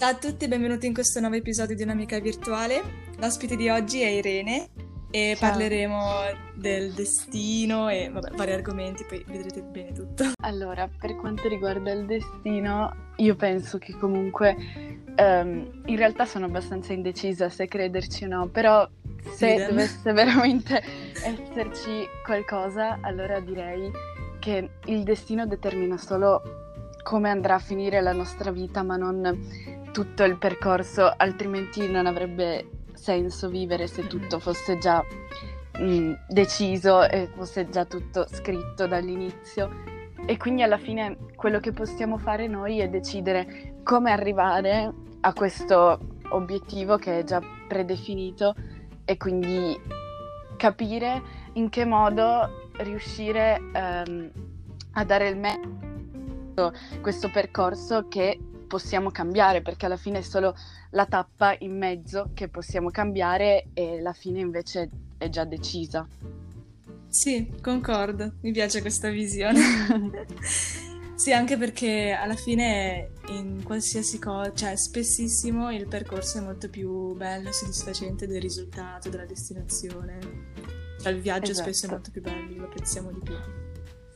Ciao a tutti e benvenuti in questo nuovo episodio di Un'amica virtuale. L'ospite di oggi è Irene e Ciao. parleremo del destino e vabbè, vari argomenti, poi vedrete bene tutto. Allora, per quanto riguarda il destino, io penso che comunque ehm, in realtà sono abbastanza indecisa se crederci o no, però se Idem. dovesse veramente esserci qualcosa, allora direi che il destino determina solo come andrà a finire la nostra vita, ma non tutto il percorso, altrimenti non avrebbe senso vivere se tutto fosse già mm, deciso e fosse già tutto scritto dall'inizio. E quindi alla fine quello che possiamo fare noi è decidere come arrivare a questo obiettivo che è già predefinito e quindi capire in che modo riuscire ehm, a dare il meglio questo percorso che possiamo cambiare perché alla fine è solo la tappa in mezzo che possiamo cambiare e la fine invece è già decisa. Sì, concordo, mi piace questa visione. Sì, anche perché alla fine in qualsiasi cosa, cioè spessissimo il percorso è molto più bello e soddisfacente del risultato, della destinazione. Cioè il viaggio Esatto. spesso è molto più bello, lo apprezziamo di più.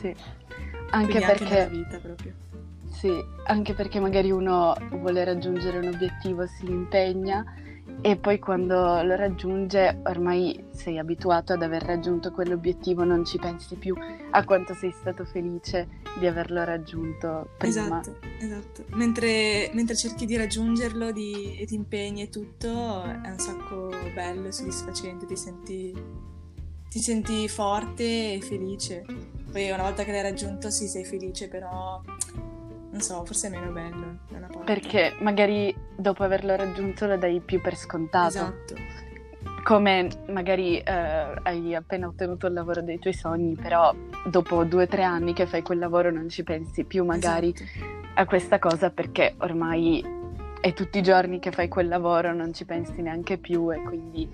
Sì, anche Quindi anche nella perché vita proprio. Sì, anche perché magari uno vuole raggiungere un obiettivo, si impegna e poi quando lo raggiunge ormai sei abituato ad aver raggiunto quell'obiettivo, non ci pensi più a quanto sei stato felice di averlo raggiunto prima. Esatto, esatto. Mentre, mentre cerchi di raggiungerlo di- e ti impegni e tutto, è un sacco bello e soddisfacente, ti senti, ti senti forte e felice. Poi una volta che l'hai raggiunto, sì, sei felice, però non so, forse è meno bello da una parte. Perché magari dopo averlo raggiunto lo dai più per scontato. Esatto, Come magari eh, hai appena ottenuto il lavoro dei tuoi sogni, però dopo due o tre anni che fai quel lavoro non ci pensi più magari esatto. a questa cosa perché ormai è tutti i giorni che fai quel lavoro, non ci pensi neanche più e quindi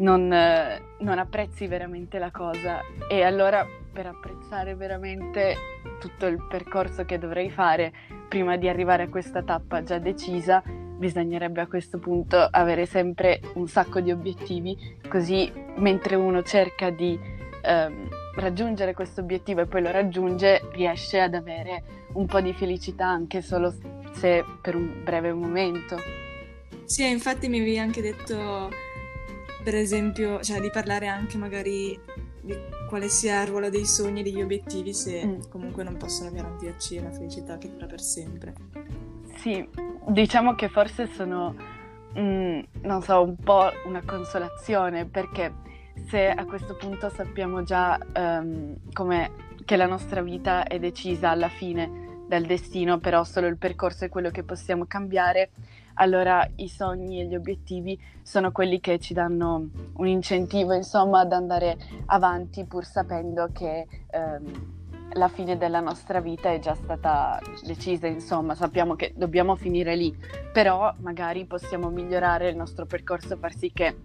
non, eh, non apprezzi veramente la cosa. E allora per apprezzare veramente tutto il percorso che dovrei fare prima di arrivare a questa tappa già decisa, bisognerebbe a questo punto avere sempre un sacco di obiettivi, così mentre uno cerca di ehm, raggiungere questo obiettivo e poi lo raggiunge, riesce ad avere un po' di felicità anche solo se per un breve momento. Sì, infatti mi avevi anche detto, per esempio, cioè di parlare anche magari di quale sia il ruolo dei sogni e degli obiettivi se Mm. comunque non possono garantirci una felicità che dura per sempre. Sì, diciamo che forse sono, mm, non so, un po' una consolazione perché se a questo punto sappiamo già come che la nostra vita è decisa alla fine dal destino, però solo il percorso è quello che possiamo cambiare, allora i sogni e gli obiettivi sono quelli che ci danno un incentivo, insomma, ad andare avanti pur sapendo che ehm, la fine della nostra vita è già stata decisa, insomma, sappiamo che dobbiamo finire lì, però magari possiamo migliorare il nostro percorso, far sì che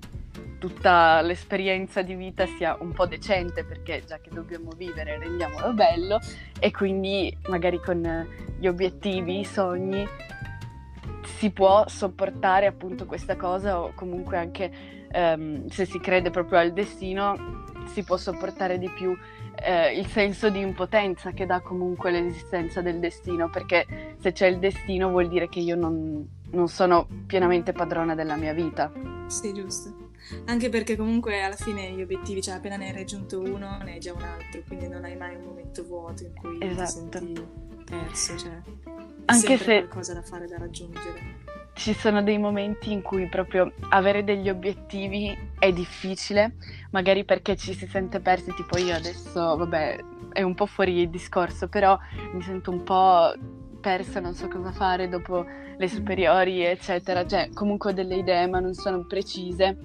tutta l'esperienza di vita sia un po' decente, perché già che dobbiamo vivere rendiamolo bello e quindi magari con gli obiettivi, i sogni si può sopportare appunto questa cosa o comunque anche ehm, se si crede proprio al destino si può sopportare di più eh, il senso di impotenza che dà comunque l'esistenza del destino, perché se c'è il destino vuol dire che io non, non sono pienamente padrona della mia vita. Sì, giusto. Anche perché comunque alla fine gli obiettivi, cioè appena ne hai raggiunto uno, ne hai già un altro, quindi non hai mai un momento vuoto in cui Esatto. ti senti perso, cioè Anche se qualcosa da fare, da raggiungere. ci sono dei momenti in cui proprio avere degli obiettivi è difficile, magari perché ci si sente persi, tipo io adesso, vabbè, è un po' fuori il discorso, però mi sento un po' persa, non so cosa fare dopo le superiori, eccetera, cioè comunque ho delle idee ma non sono precise.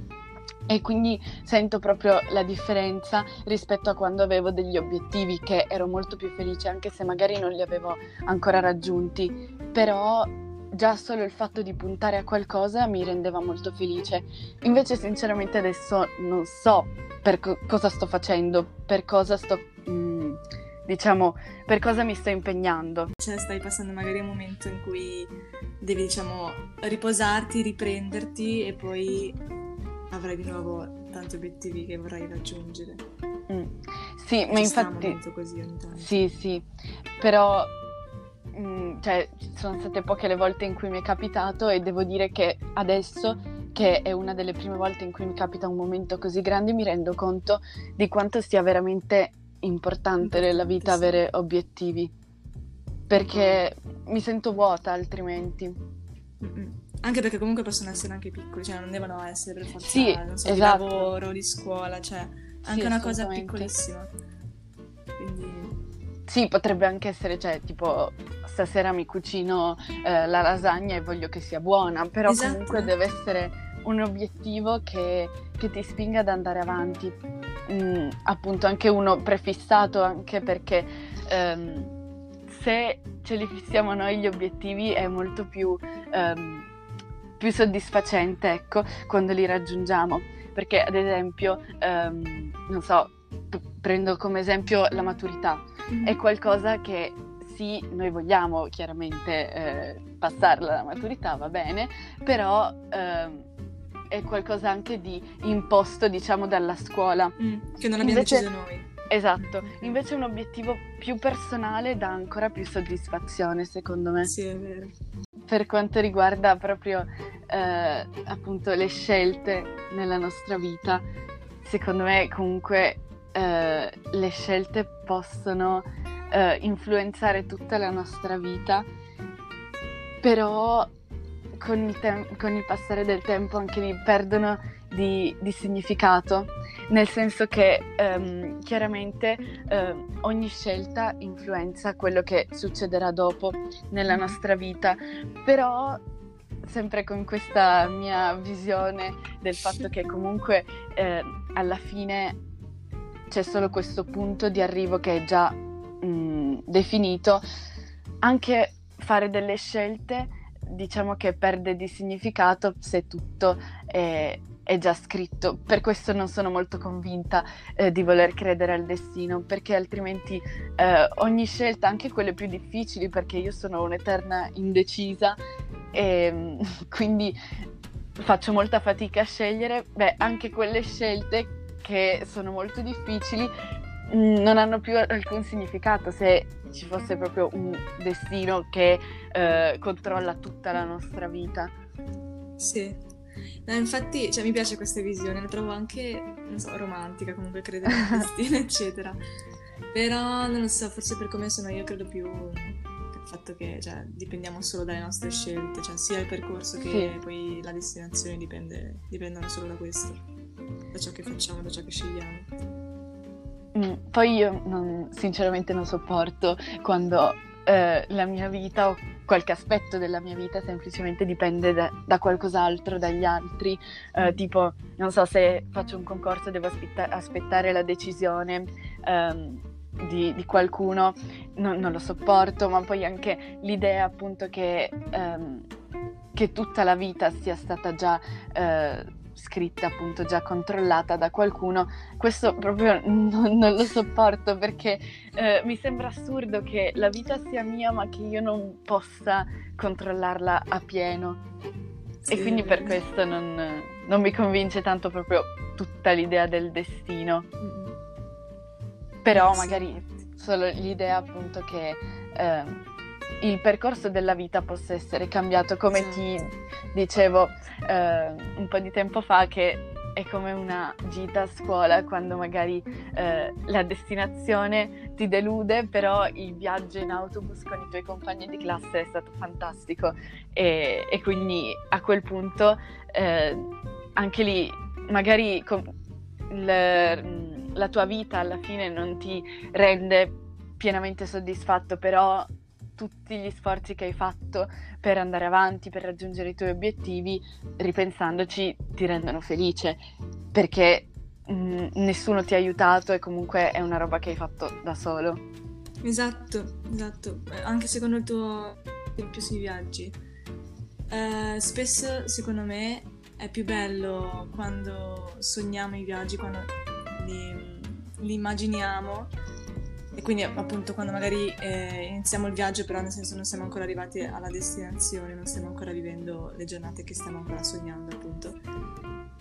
E quindi sento proprio la differenza rispetto a quando avevo degli obiettivi che ero molto più felice anche se magari non li avevo ancora raggiunti, però già solo il fatto di puntare a qualcosa mi rendeva molto felice. Invece sinceramente adesso non so per co- cosa sto facendo, per cosa sto mm, diciamo, per cosa mi sto impegnando. Cioè, stai passando magari un momento in cui devi, diciamo, riposarti, riprenderti e poi avrai di nuovo tanti obiettivi che vorrai raggiungere. Mm. Sì, Ci ma infatti... così ogni tanto. Sì, sì, però mm, cioè, ci sono state poche le volte in cui mi è capitato e devo dire che adesso, che è una delle prime volte in cui mi capita un momento così grande, mi rendo conto di quanto sia veramente importante nella vita sì. avere obiettivi, perché mi sento vuota altrimenti. Mm-mm. Anche perché comunque possono essere anche piccoli, cioè non devono essere per forza, Sì, non so, esatto. di lavoro, di scuola, cioè anche Sì, una cosa piccolissima. Quindi Sì, potrebbe anche essere, cioè, tipo, stasera mi cucino eh, la lasagna e voglio che sia buona, però Esatto. comunque deve essere un obiettivo che, che ti spinga ad andare avanti. Mm, appunto, anche uno prefissato, anche perché ehm, se ce li fissiamo noi gli obiettivi è molto più, ehm, più soddisfacente, ecco, quando li raggiungiamo. Perché, ad esempio, ehm, non so, p- prendo come esempio la maturità è qualcosa che sì, noi vogliamo chiaramente eh, passarla la maturità, va bene, però ehm, è qualcosa anche di imposto, diciamo, dalla scuola. Mm, che non abbiamo Invece- deciso noi. Esatto, invece un obiettivo più personale dà ancora più soddisfazione, secondo me. Sì, è vero. Per quanto riguarda proprio eh, appunto le scelte nella nostra vita, secondo me comunque eh, le scelte possono eh, influenzare tutta la nostra vita, però con il, tem- con il passare del tempo anche lì perdono di, di significato, nel senso che ehm, chiaramente ehm, ogni scelta influenza quello che succederà dopo nella nostra vita, però sempre con questa mia visione del fatto che comunque eh, alla fine c'è solo questo punto di arrivo che è già mm, definito, anche fare delle scelte diciamo che perde di significato se tutto è, è già scritto. Per questo non sono molto convinta eh, di voler credere al destino, perché altrimenti eh, ogni scelta, anche quelle più difficili, perché io sono un'eterna indecisa e mm, quindi faccio molta fatica a scegliere, beh, anche quelle scelte che sono molto difficili mm, non hanno più alcun significato se ci fosse proprio un destino che eh, controlla tutta la nostra vita. Sì. No, infatti, cioè, mi piace questa visione, la trovo anche, non so, romantica, comunque credere nel destino, eccetera. Però, non lo so, forse per come sono io credo più il fatto che, cioè, dipendiamo solo dalle nostre scelte, cioè sia il percorso che Sì. poi la destinazione dipende, dipendono solo da questo, da ciò che facciamo, da ciò che scegliamo. Mm, poi io non- sinceramente non sopporto quando eh, la mia vita o qualche aspetto della mia vita semplicemente dipende da, da qualcos'altro, dagli altri. Eh, tipo, non so se faccio un concorso devo aspetta- aspettare la decisione ehm, di, di qualcuno, non, non lo sopporto, ma poi anche l'idea appunto che, ehm, che tutta la vita sia stata già eh, scritta, appunto già controllata da qualcuno, questo proprio non, non lo sopporto perché eh, mi sembra assurdo che la vita sia mia ma che io non possa controllarla a pieno. Sì, e quindi per questo non, non mi convince tanto proprio tutta l'idea del destino. Mm-mm. Però magari solo l'idea appunto che ehm, il percorso della vita possa essere cambiato, come ti dicevo eh, un po' di tempo fa, che è come una gita a scuola quando magari eh, la destinazione ti delude, però il viaggio in autobus con i tuoi compagni di classe è stato fantastico. E, e quindi a quel punto eh, anche lì magari com- il- la tua vita alla fine non ti rende pienamente soddisfatto, però tutti gli sforzi che hai fatto per andare avanti, per raggiungere i tuoi obiettivi, ripensandoci, ti rendono felice perché mh, nessuno ti ha aiutato e comunque è una roba che hai fatto da solo. Esatto, esatto. Anche secondo il tuo esempio sui viaggi. Eh, spesso, secondo me, è più bello quando sogniamo i viaggi, quando li, li immaginiamo, e quindi appunto quando magari eh, iniziamo il viaggio però nel senso non siamo ancora arrivati alla destinazione, non stiamo ancora vivendo le giornate che stiamo ancora sognando appunto.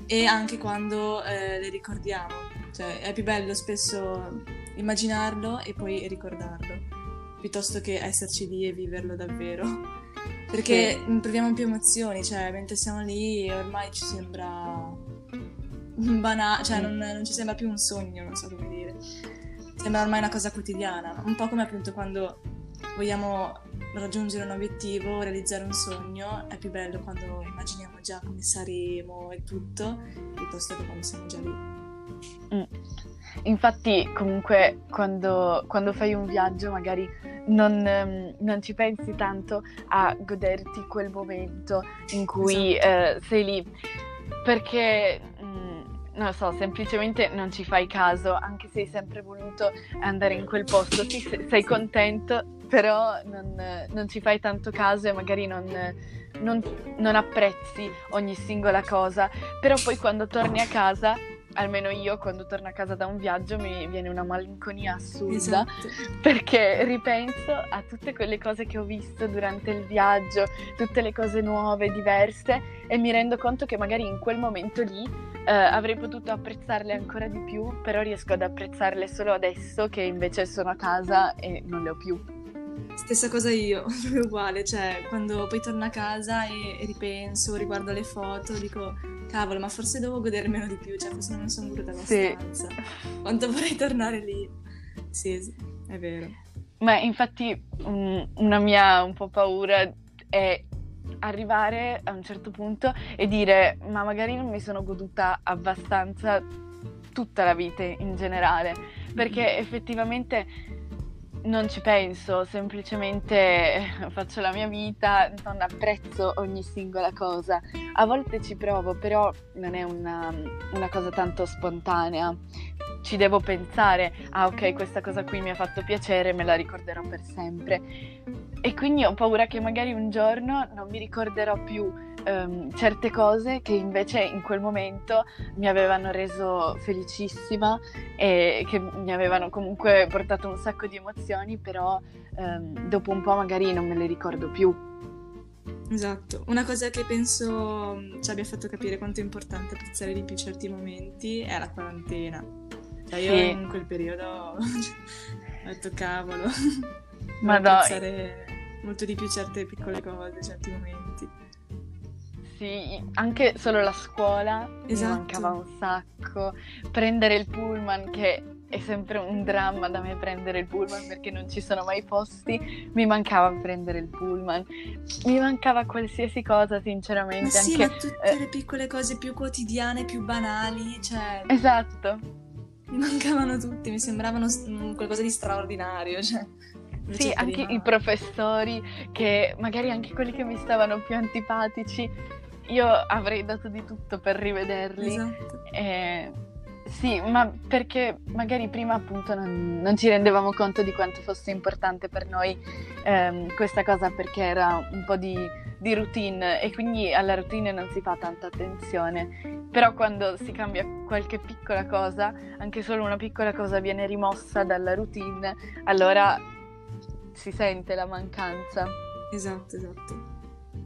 E anche quando eh, le ricordiamo, cioè è più bello spesso immaginarlo e poi ricordarlo piuttosto che esserci lì e viverlo davvero. Perché sì. proviamo più emozioni, cioè mentre siamo lì ormai ci sembra banale, cioè non, non ci sembra più un sogno, non so come sembra ormai una cosa quotidiana, un po' come appunto quando vogliamo raggiungere un obiettivo, realizzare un sogno, è più bello quando immaginiamo già come saremo e tutto, piuttosto che quando siamo già lì. Mm. Infatti, comunque, quando, quando, fai un viaggio, magari non, um, non, ci pensi tanto a goderti quel momento in cui esatto. uh, sei lì, perché non lo so, semplicemente non ci fai caso, anche se hai sempre voluto andare in quel posto, sì, sei contento, però non, non, ci fai tanto caso e magari non, non, non apprezzi ogni singola cosa, però poi quando torni a casa almeno io quando torno a casa da un viaggio mi viene una malinconia assurda esatto. perché ripenso a tutte quelle cose che ho visto durante il viaggio, tutte le cose nuove, diverse e mi rendo conto che magari in quel momento lì eh, avrei potuto apprezzarle ancora di più, però riesco ad apprezzarle solo adesso che invece sono a casa e non le ho più. Stessa cosa io, uguale, cioè quando poi torno a casa e, e, ripenso, riguardo le foto, dico cavolo, ma forse devo godermelo di più, cioè forse non sono goduta abbastanza. Sì. Quanto vorrei tornare lì. Sì, sì, è vero. Ma infatti um, una mia un po' paura è arrivare a un certo punto e dire ma magari non mi sono goduta abbastanza tutta la vita in generale, perché effettivamente non ci penso, semplicemente faccio la mia vita, non apprezzo ogni singola cosa. A volte ci provo, però non è una, una, cosa tanto spontanea. Ci devo pensare, ah ok, questa cosa qui mi ha fatto piacere, me la ricorderò per sempre. E quindi ho paura che magari un giorno non mi ricorderò più um, certe cose che invece in quel momento mi avevano reso felicissima e che mi avevano comunque portato un sacco di emozioni, però um, dopo un po' magari non me le ricordo più. Esatto, una cosa che penso mm, ci abbia fatto capire quanto è importante apprezzare di più certi momenti è la quarantena. Cioè io sì. in quel periodo ho detto cavolo, ma apprezzare molto di più certe piccole cose, certi momenti. Sì, anche solo la scuola esatto. mi mancava un sacco. Prendere il pullman, che è sempre un dramma da me prendere il pullman perché non ci sono mai posti, mi mancava prendere il pullman. Mi mancava qualsiasi cosa, sinceramente. Ma sì, anche, ma tutte eh... le piccole cose più quotidiane, più banali, cioè... Esatto. Mi mancavano tutti, mi sembravano qualcosa di straordinario, cioè... Sì, anche i professori, che magari anche quelli che mi stavano più antipatici, io avrei dato di tutto per rivederli. Esatto. E... Sì, ma perché magari prima appunto non, non, ci rendevamo conto di quanto fosse importante per noi ehm, questa cosa perché era un po' di, di, routine e quindi alla routine non si fa tanta attenzione. Però quando si cambia qualche piccola cosa, anche solo una piccola cosa viene rimossa dalla routine, allora si sente la mancanza. Esatto, esatto.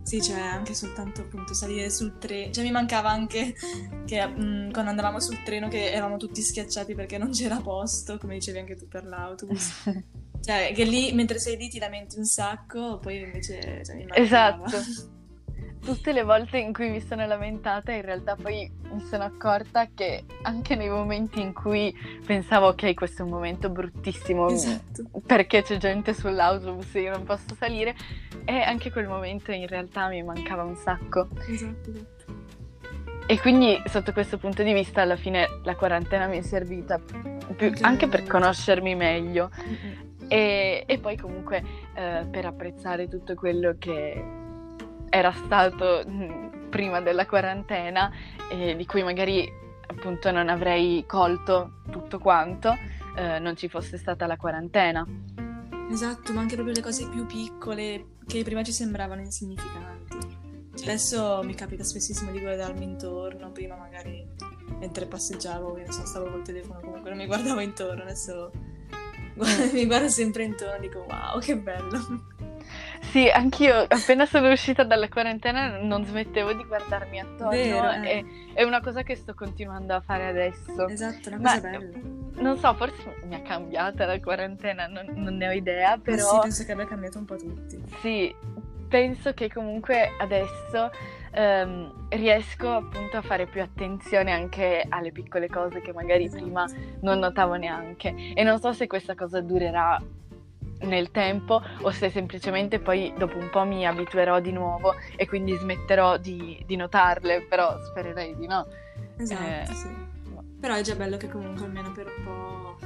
Sì, cioè anche soltanto appunto salire sul treno. Cioè mi mancava anche che mh, quando andavamo sul treno che eravamo tutti schiacciati perché non c'era posto, come dicevi anche tu per l'autobus. cioè che lì mentre sei lì ti lamenti un sacco, poi invece cioè, mi mancava. Esatto tutte le volte in cui mi sono lamentata, in realtà poi mi sono accorta che anche nei momenti in cui pensavo, ok, questo è un momento bruttissimo esatto. perché c'è gente sull'autobus e io non posso salire, e anche quel momento in realtà mi mancava un sacco. Esatto, esatto. E quindi sotto questo punto di vista alla fine la quarantena mi è servita più, anche per conoscermi meglio e, e, poi comunque eh, per apprezzare tutto quello che, era stato mm, prima della quarantena e di cui magari appunto non avrei colto tutto quanto eh, non ci fosse stata la quarantena. Esatto, ma anche proprio le cose più piccole che prima ci sembravano insignificanti. Cioè, adesso mi capita spessissimo di guardarmi intorno, prima magari mentre passeggiavo, io non so, stavo col telefono, comunque non mi guardavo intorno, adesso mi guardo sempre intorno e dico wow, che bello. Sì, anch'io appena sono uscita dalla quarantena non smettevo di guardarmi attorno Vero, eh. e è una cosa che sto continuando a fare adesso. Esatto, una Ma- cosa bella. Non so, forse mi ha cambiata la quarantena, non, non ne ho idea, Però però sì, penso che abbia cambiato un po' tutti. sì, penso che comunque adesso ehm, riesco appunto a fare più attenzione anche alle piccole cose che magari Esatto. prima non notavo neanche. E non so se questa cosa durerà nel tempo o se semplicemente poi dopo un po' mi abituerò di nuovo e quindi smetterò di, di notarle, però spererei di no. Esatto, Eh, sì. Però è già bello che comunque almeno per un po'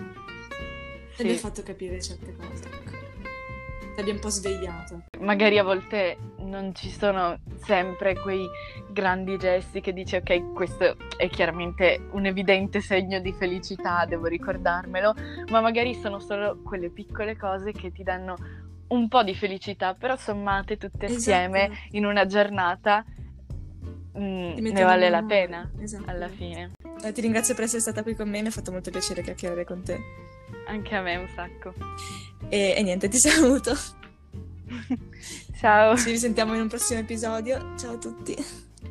ti abbia Sì. fatto capire certe cose. Ti abbia un po' svegliato. Magari a volte non ci sono sempre quei grandi gesti che dici ok, questo è chiaramente un evidente segno di felicità, devo ricordarmelo, ma magari sono solo quelle piccole cose che ti danno un po' di felicità, però sommate tutte assieme Esatto. in una giornata mm, Ti ne vale la pena Esatto. alla fine. Eh, ti ringrazio per essere stata qui con me, mi ha fatto molto piacere chiacchierare con te. Anche a me un sacco. E, e niente, ti saluto. Ciao. Ci risentiamo in un prossimo episodio. Ciao a tutti.